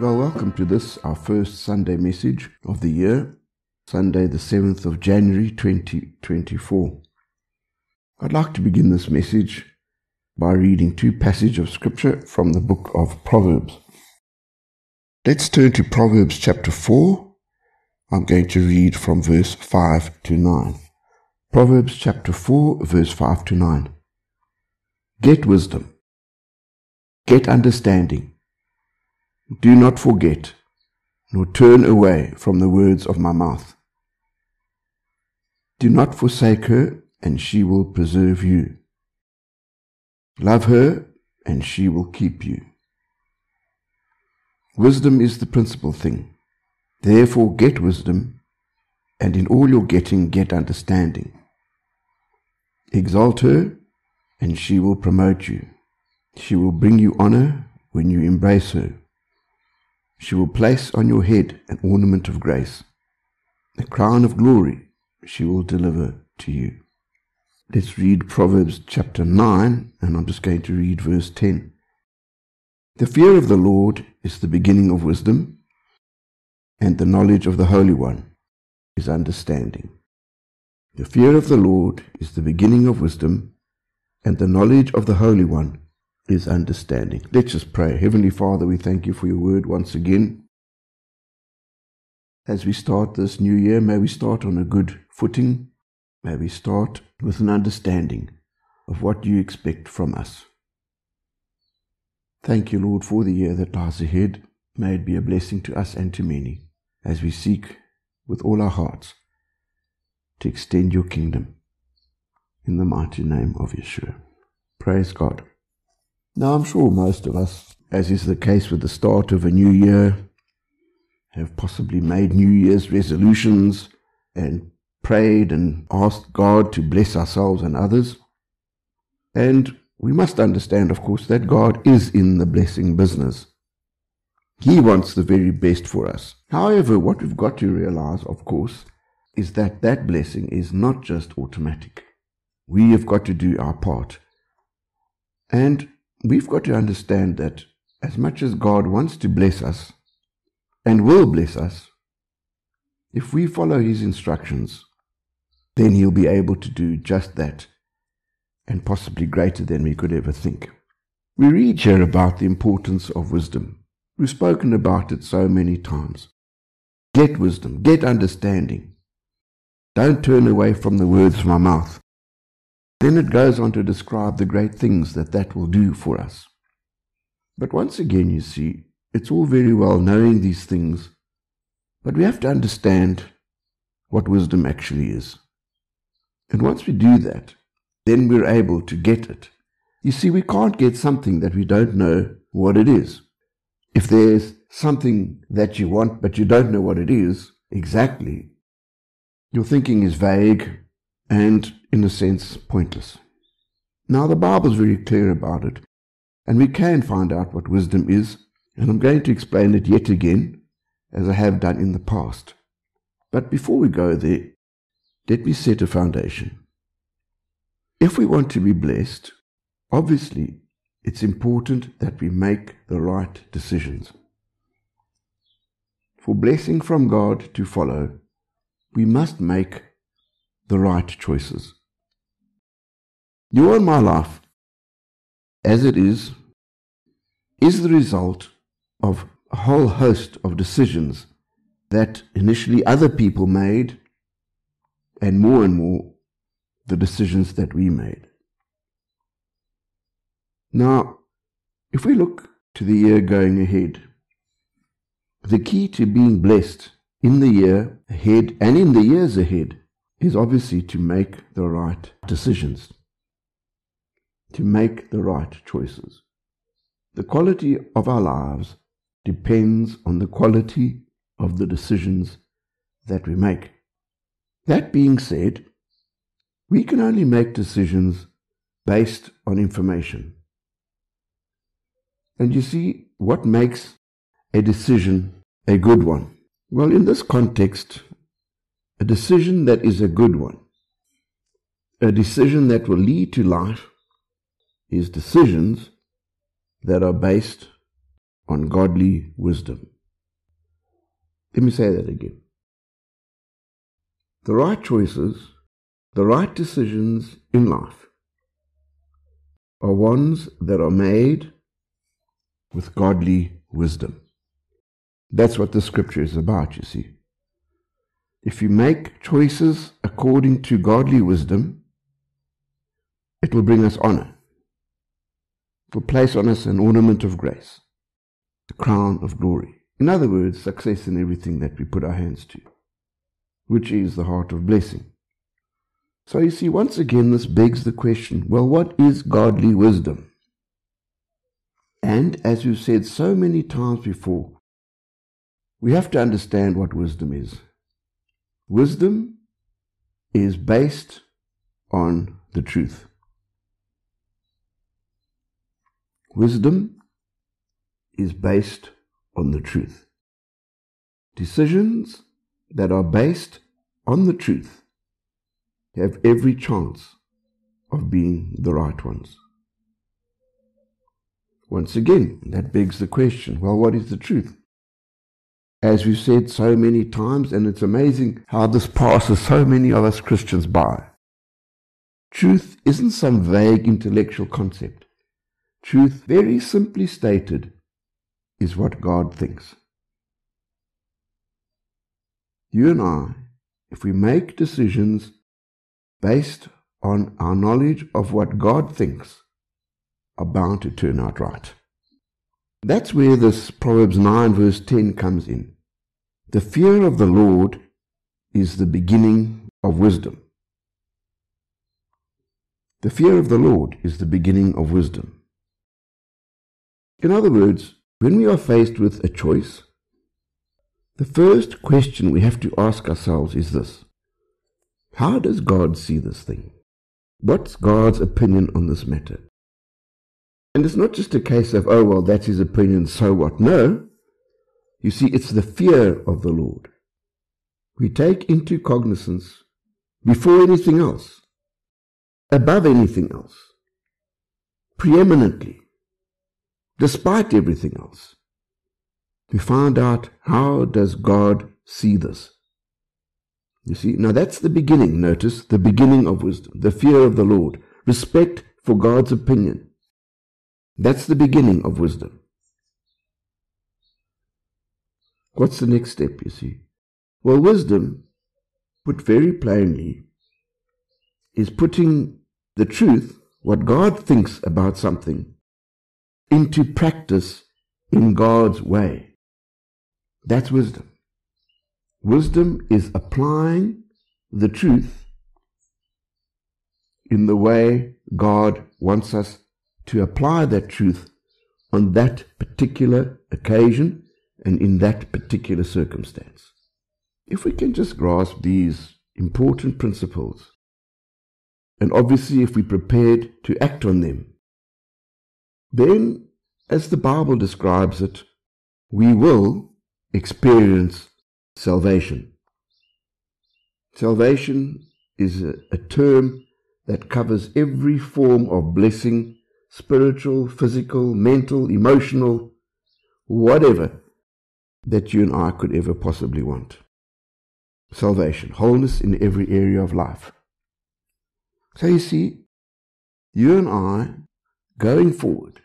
Well, welcome to this, our first Sunday message of the year, Sunday, the 7th of January 2024. I'd like to begin this message by reading two passages of Scripture from the book of Proverbs. Let's turn to Proverbs chapter 4. I'm going to read from verse 5 to 9. Proverbs chapter 4, verse 5 to 9. Get wisdom. Get understanding. Do not forget, nor turn away from the words of my mouth. Do not forsake her, and she will preserve you. Love her, and she will keep you. Wisdom is the principal thing. Therefore, get wisdom, and in all your getting, get understanding. Exalt her, and she will promote you. She will bring you honor when you embrace her. She will place on your head an ornament of grace. A crown of glory she will deliver to you. Let's read Proverbs chapter 9, and I'm just going to read verse 10. The fear of the Lord is the beginning of wisdom, and the knowledge of the Holy One is understanding. The fear of the Lord is the beginning of wisdom, and the knowledge of the Holy One is understanding. Let's just pray. Heavenly Father, we thank you for your word once again. As we start this new year, may we start on a good footing. May we start with an understanding of what you expect from us. Thank you, Lord, for the year that lies ahead. May it be a blessing to us and to many as we seek with all our hearts to extend your kingdom. In the mighty name of Yeshua. Praise God. Now, I'm sure most of us, as is the case with the start of a new year, have possibly made New Year's resolutions and prayed and asked God to bless ourselves and others. And we must understand, of course, that God is in the blessing business. He wants the very best for us. However, what we've got to realize, of course, is that that blessing is not just automatic. We have got to do our part. And we've got to understand that as much as God wants to bless us and will bless us, if we follow His instructions, then He'll be able to do just that and possibly greater than we could ever think. We read here about the importance of wisdom. We've spoken about it so many times. Get wisdom, get understanding. Don't turn away from the words of my mouth. Then it goes on to describe the great things that that will do for us. But once again, you see, it's all very well knowing these things, but we have to understand what wisdom actually is. And once we do that, then we're able to get it. You see, we can't get something that we don't know what it is. If there's something that you want, but you don't know what it is exactly, your thinking is vague and in a sense, pointless. Now, the Bible is very clear about it, and we can find out what wisdom is, and I'm going to explain it yet again, as I have done in the past. But before we go there, let me set a foundation. If we want to be blessed, obviously it's important that we make the right decisions. For blessing from God to follow, we must make the right choices. Your and my life, as it is, is the result of a whole host of decisions that initially other people made, and more and more the decisions that we made. Now, if we look to the year going ahead, the key to being blessed in the year ahead and in the years ahead is obviously to make the right decisions to make the right choices. The quality of our lives depends on the quality of the decisions that we make. That being said, we can only make decisions based on information. And you see, what makes a decision a good one? Well, in this context, a decision that is a good one, a decision that will lead to life, is decisions that are based on godly wisdom. Let me say that again. The right choices, the right decisions in life are ones that are made with godly wisdom. That's what the scripture is about, you see. If you make choices according to godly wisdom, it will bring us honor. It will place on us an ornament of grace, a crown of glory. In other words, success in everything that we put our hands to, which is the heart of blessing. So you see, once again, this begs the question well, what is godly wisdom? And as we've said so many times before, we have to understand what wisdom is. Wisdom is based on the truth. Wisdom is based on the truth. Decisions that are based on the truth have every chance of being the right ones. Once again, that begs the question well, what is the truth? As we've said so many times, and it's amazing how this passes so many of us Christians by. Truth isn't some vague intellectual concept. Truth, very simply stated, is what God thinks. You and I, if we make decisions based on our knowledge of what God thinks, are bound to turn out right. That's where this Proverbs 9 verse 10 comes in. The fear of the Lord is the beginning of wisdom. The fear of the Lord is the beginning of wisdom. In other words, when we are faced with a choice, the first question we have to ask ourselves is this How does God see this thing? What's God's opinion on this matter? And it's not just a case of, oh, well, that's his opinion, so what? No. You see, it's the fear of the Lord. We take into cognizance before anything else, above anything else, preeminently, despite everything else. We find out how does God see this? You see, now that's the beginning, notice, the beginning of wisdom, the fear of the Lord, respect for God's opinion. That's the beginning of wisdom. What's the next step, you see? Well, wisdom, put very plainly, is putting the truth, what God thinks about something, into practice in God's way. That's wisdom. Wisdom is applying the truth in the way God wants us to apply that truth on that particular occasion and in that particular circumstance. If we can just grasp these important principles, and obviously if we're prepared to act on them, then, as the Bible describes it, we will experience salvation. Salvation is a, a term that covers every form of blessing spiritual, physical, mental, emotional, whatever that you and I could ever possibly want. Salvation, wholeness in every area of life. So you see, you and I, going forward,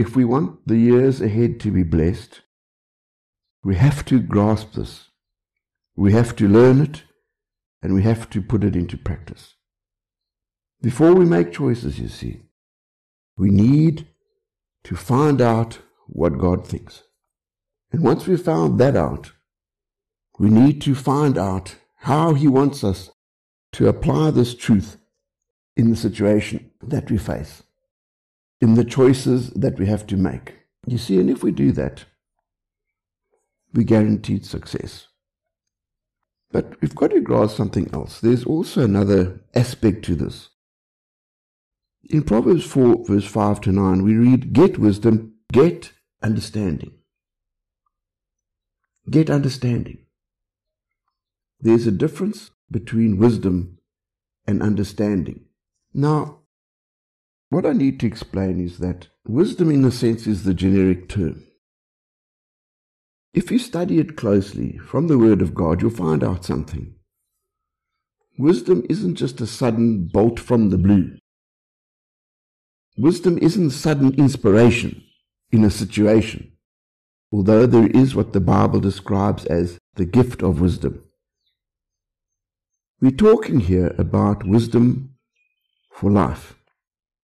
if we want the years ahead to be blessed, we have to grasp this. We have to learn it and we have to put it into practice. Before we make choices, you see, we need to find out what God thinks. And once we've found that out, we need to find out how He wants us to apply this truth in the situation that we face, in the choices that we have to make. You see, and if we do that, we guaranteed success. But we've got to grasp something else. There's also another aspect to this. In Proverbs 4, verse 5 to 9, we read, Get wisdom, get understanding. Get understanding. There's a difference between wisdom and understanding. Now, what I need to explain is that wisdom, in a sense, is the generic term. If you study it closely from the Word of God, you'll find out something. Wisdom isn't just a sudden bolt from the blue. Wisdom isn't sudden inspiration in a situation, although there is what the Bible describes as the gift of wisdom. We're talking here about wisdom for life,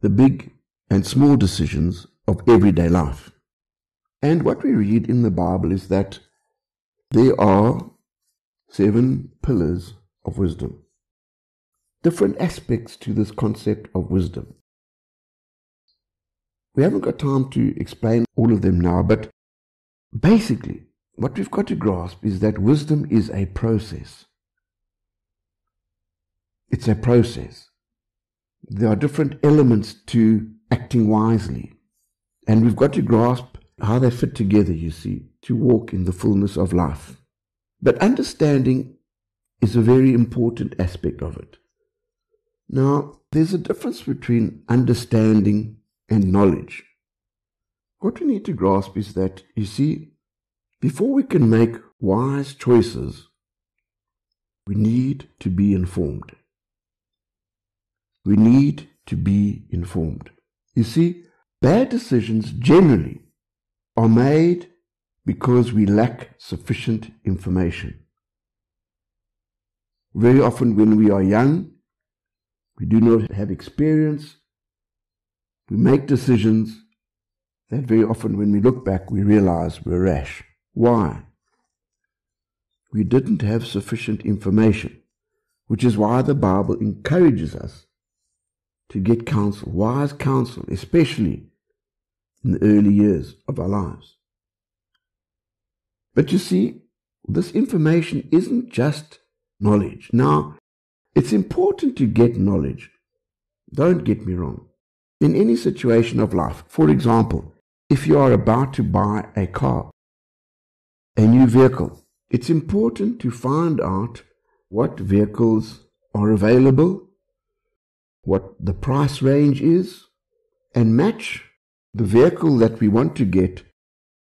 the big and small decisions of everyday life. And what we read in the Bible is that there are seven pillars of wisdom, different aspects to this concept of wisdom. We haven't got time to explain all of them now, but basically, what we've got to grasp is that wisdom is a process. It's a process. There are different elements to acting wisely. And we've got to grasp how they fit together, you see, to walk in the fullness of life. But understanding is a very important aspect of it. Now, there's a difference between understanding and knowledge. What we need to grasp is that, you see, before we can make wise choices, we need to be informed. We need to be informed. You see, bad decisions generally are made because we lack sufficient information. Very often, when we are young, we do not have experience, we make decisions that very often, when we look back, we realize we're rash. Why? We didn't have sufficient information, which is why the Bible encourages us to get counsel, wise counsel, especially in the early years of our lives. But you see, this information isn't just knowledge. Now, it's important to get knowledge. Don't get me wrong. In any situation of life, for example, if you are about to buy a car, a new vehicle, it's important to find out what vehicles are available what the price range is, and match the vehicle that we want to get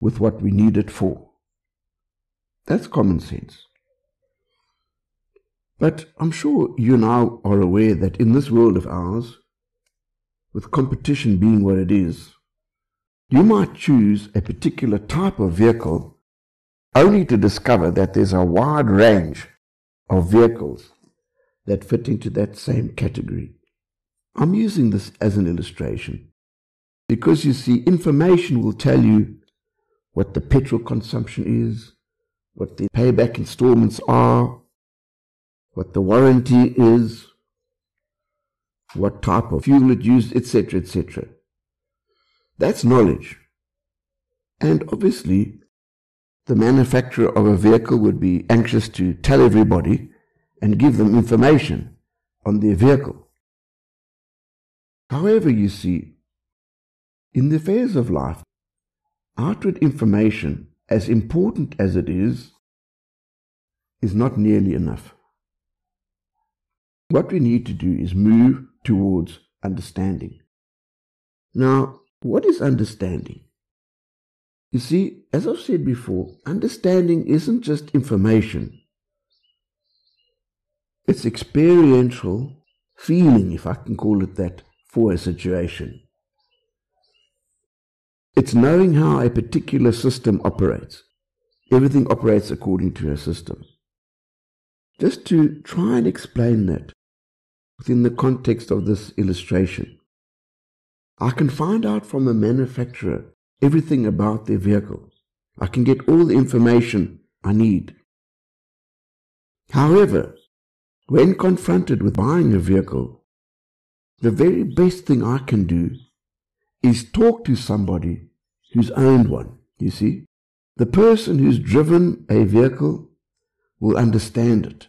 with what we need it for. That's common sense. But I'm sure you now are aware that in this world of ours, with competition being what it is, you might choose a particular type of vehicle only to discover that there's a wide range of vehicles that fit into that same category. I'm using this as an illustration because you see, information will tell you what the petrol consumption is, what the payback installments are, what the warranty is, what type of fuel it used, etc., etc. That's knowledge. And obviously, the manufacturer of a vehicle would be anxious to tell everybody and give them information on their vehicle. However, you see, in the affairs of life, outward information, as important as it is, is not nearly enough. What we need to do is move towards understanding. Now, what is understanding? You see, as I've said before, understanding isn't just information. It's experiential feeling, if I can call it that, for a situation. It's knowing how a particular system operates. Everything operates according to a system. Just to try and explain that within the context of this illustration, I can find out from a manufacturer everything about their vehicle. I can get all the information I need. However, when confronted with buying a vehicle, the very best thing I can do is talk to somebody who's owned one. You see, the person who's driven a vehicle will understand it,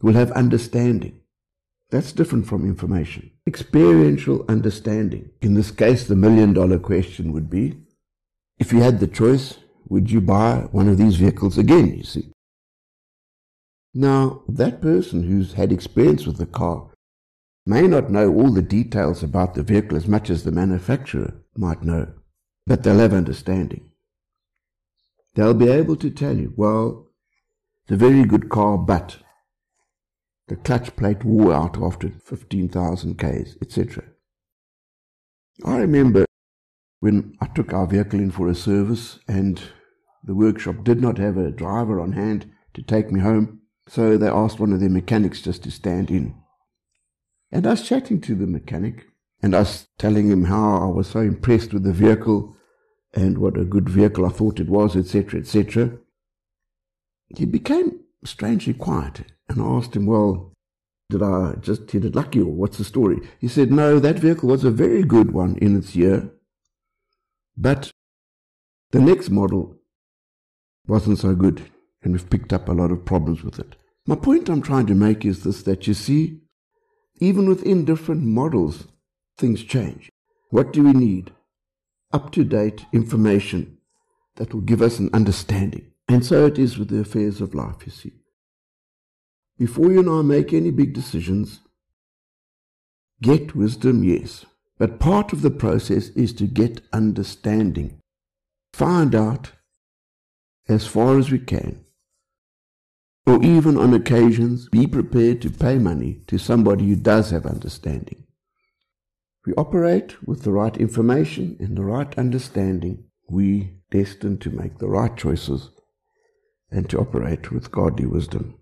will have understanding. That's different from information. Experiential understanding. In this case, the million dollar question would be if you had the choice, would you buy one of these vehicles again? You see. Now, that person who's had experience with the car may not know all the details about the vehicle as much as the manufacturer might know, but they'll have understanding. They'll be able to tell you, well, it's a very good car, but the clutch plate wore out after 15,000 Ks, etc. I remember when I took our vehicle in for a service and the workshop did not have a driver on hand to take me home, so they asked one of their mechanics just to stand in. And I was chatting to the mechanic and I was telling him how I was so impressed with the vehicle and what a good vehicle I thought it was, etc., etc. He became strangely quiet and I asked him, Well, did I just hit it lucky or what's the story? He said, No, that vehicle was a very good one in its year, but the next model wasn't so good and we've picked up a lot of problems with it. My point I'm trying to make is this that you see, even within different models, things change. What do we need? Up to date information that will give us an understanding. And so it is with the affairs of life, you see. Before you and I make any big decisions, get wisdom, yes. But part of the process is to get understanding. Find out as far as we can. Or even on occasions, be prepared to pay money to somebody who does have understanding. We operate with the right information and the right understanding. We destined to make the right choices and to operate with godly wisdom.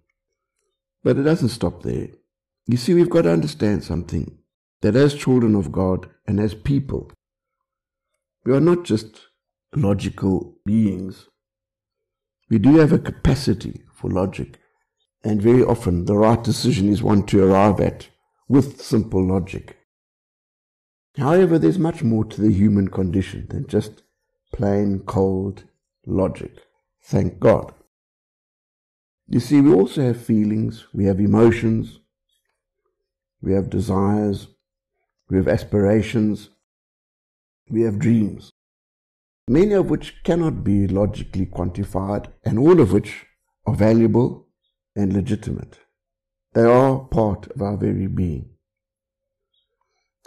But it doesn't stop there. You see, we've got to understand something that as children of God and as people, we are not just logical beings. We do have a capacity for logic, and very often the right decision is one to arrive at with simple logic. However, there's much more to the human condition than just plain cold logic. Thank God. You see, we also have feelings, we have emotions, we have desires, we have aspirations, we have dreams, many of which cannot be logically quantified, and all of which are valuable and legitimate. They are part of our very being.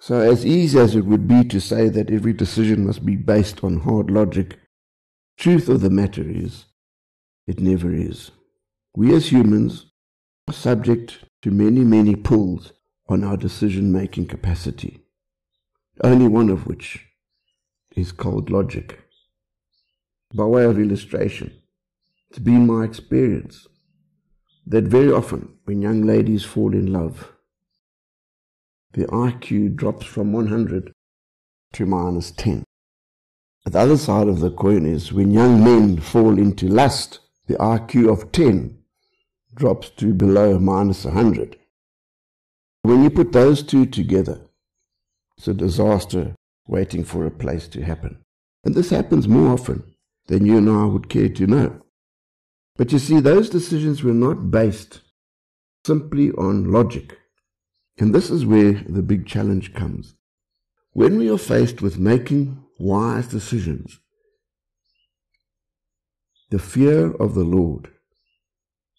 So, as easy as it would be to say that every decision must be based on hard logic, truth of the matter is, it never is. We as humans are subject to many, many pulls on our decision making capacity, only one of which is called logic. By way of illustration, it's been my experience that very often when young ladies fall in love, the IQ drops from 100 to minus 10. The other side of the coin is when young men fall into lust, the IQ of 10 drops to below minus 100. When you put those two together, it's a disaster waiting for a place to happen. And this happens more often than you and I would care to know. But you see, those decisions were not based simply on logic. And this is where the big challenge comes. When we are faced with making wise decisions, the fear of the Lord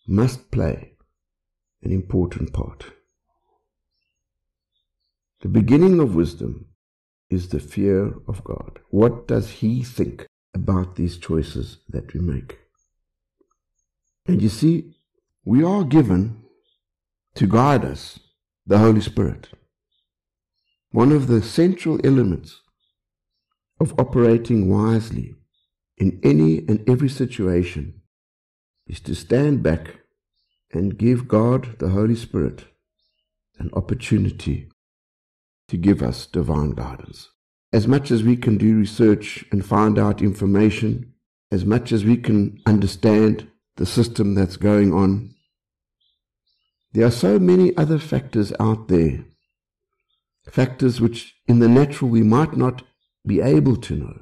must play an important part. The beginning of wisdom is the fear of God. What does He think about these choices that we make? And you see, we are given to guide us the Holy Spirit. One of the central elements of operating wisely in any and every situation is to stand back and give God, the Holy Spirit, an opportunity to give us divine guidance. As much as we can do research and find out information, as much as we can understand the system that's going on, there are so many other factors out there, factors which in the natural we might not be able to know.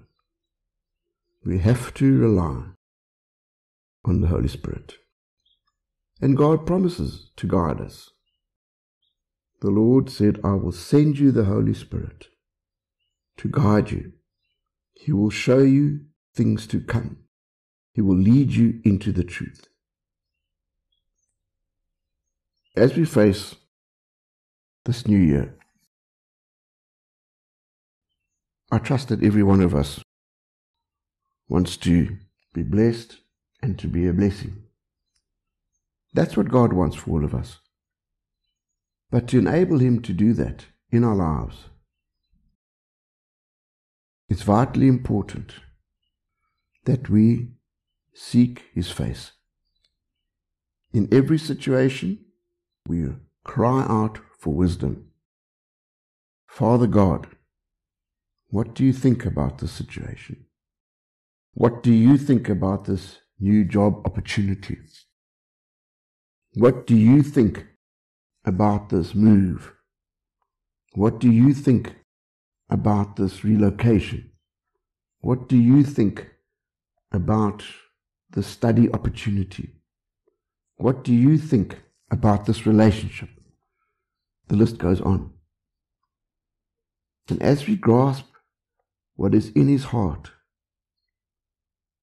We have to rely on the Holy Spirit. And God promises to guide us. The Lord said, I will send you the Holy Spirit to guide you. He will show you things to come. He will lead you into the truth. As we face this new year, I trust that every one of us wants to be blessed and to be a blessing. That's what God wants for all of us. But to enable Him to do that in our lives, it's vitally important that we seek His face. In every situation, we cry out for wisdom. Father God, what do you think about this situation? What do you think about this new job opportunity? What do you think about this move? What do you think about this relocation? What do you think about the study opportunity? What do you think about this relationship? The list goes on. And as we grasp what is in his heart,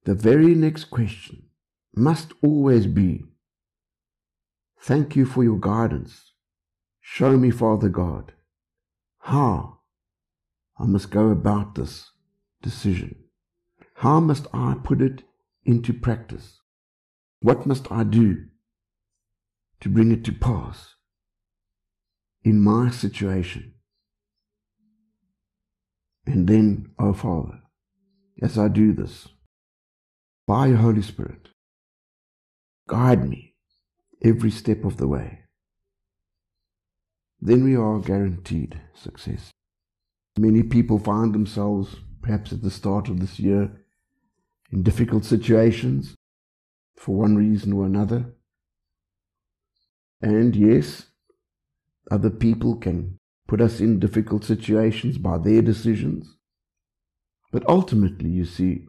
the very next question must always be Thank you for your guidance. Show me, Father God, how I must go about this decision. How must I put it into practice? What must I do to bring it to pass in my situation? And then, oh Father, as I do this, by your Holy Spirit, guide me every step of the way. Then we are guaranteed success. Many people find themselves, perhaps at the start of this year, in difficult situations for one reason or another. And yes, other people can put us in difficult situations by their decisions. But ultimately, you see,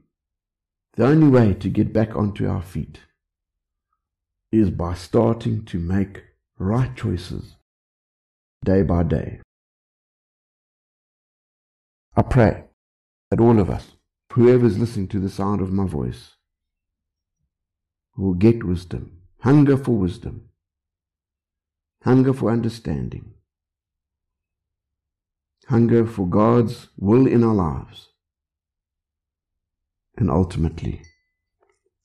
the only way to get back onto our feet is by starting to make right choices day by day. I pray that all of us, whoever is listening to the sound of my voice, will get wisdom, hunger for wisdom, hunger for understanding, hunger for God's will in our lives, and ultimately,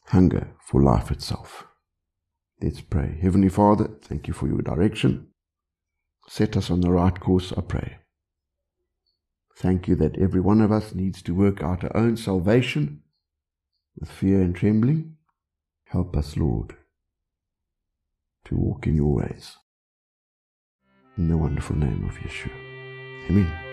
hunger for life itself. Let's pray. Heavenly Father, thank you for your direction. Set us on the right course, I pray. Thank you that every one of us needs to work out our own salvation with fear and trembling. Help us, Lord, to walk in your ways. In the wonderful name of Yeshua. Amen.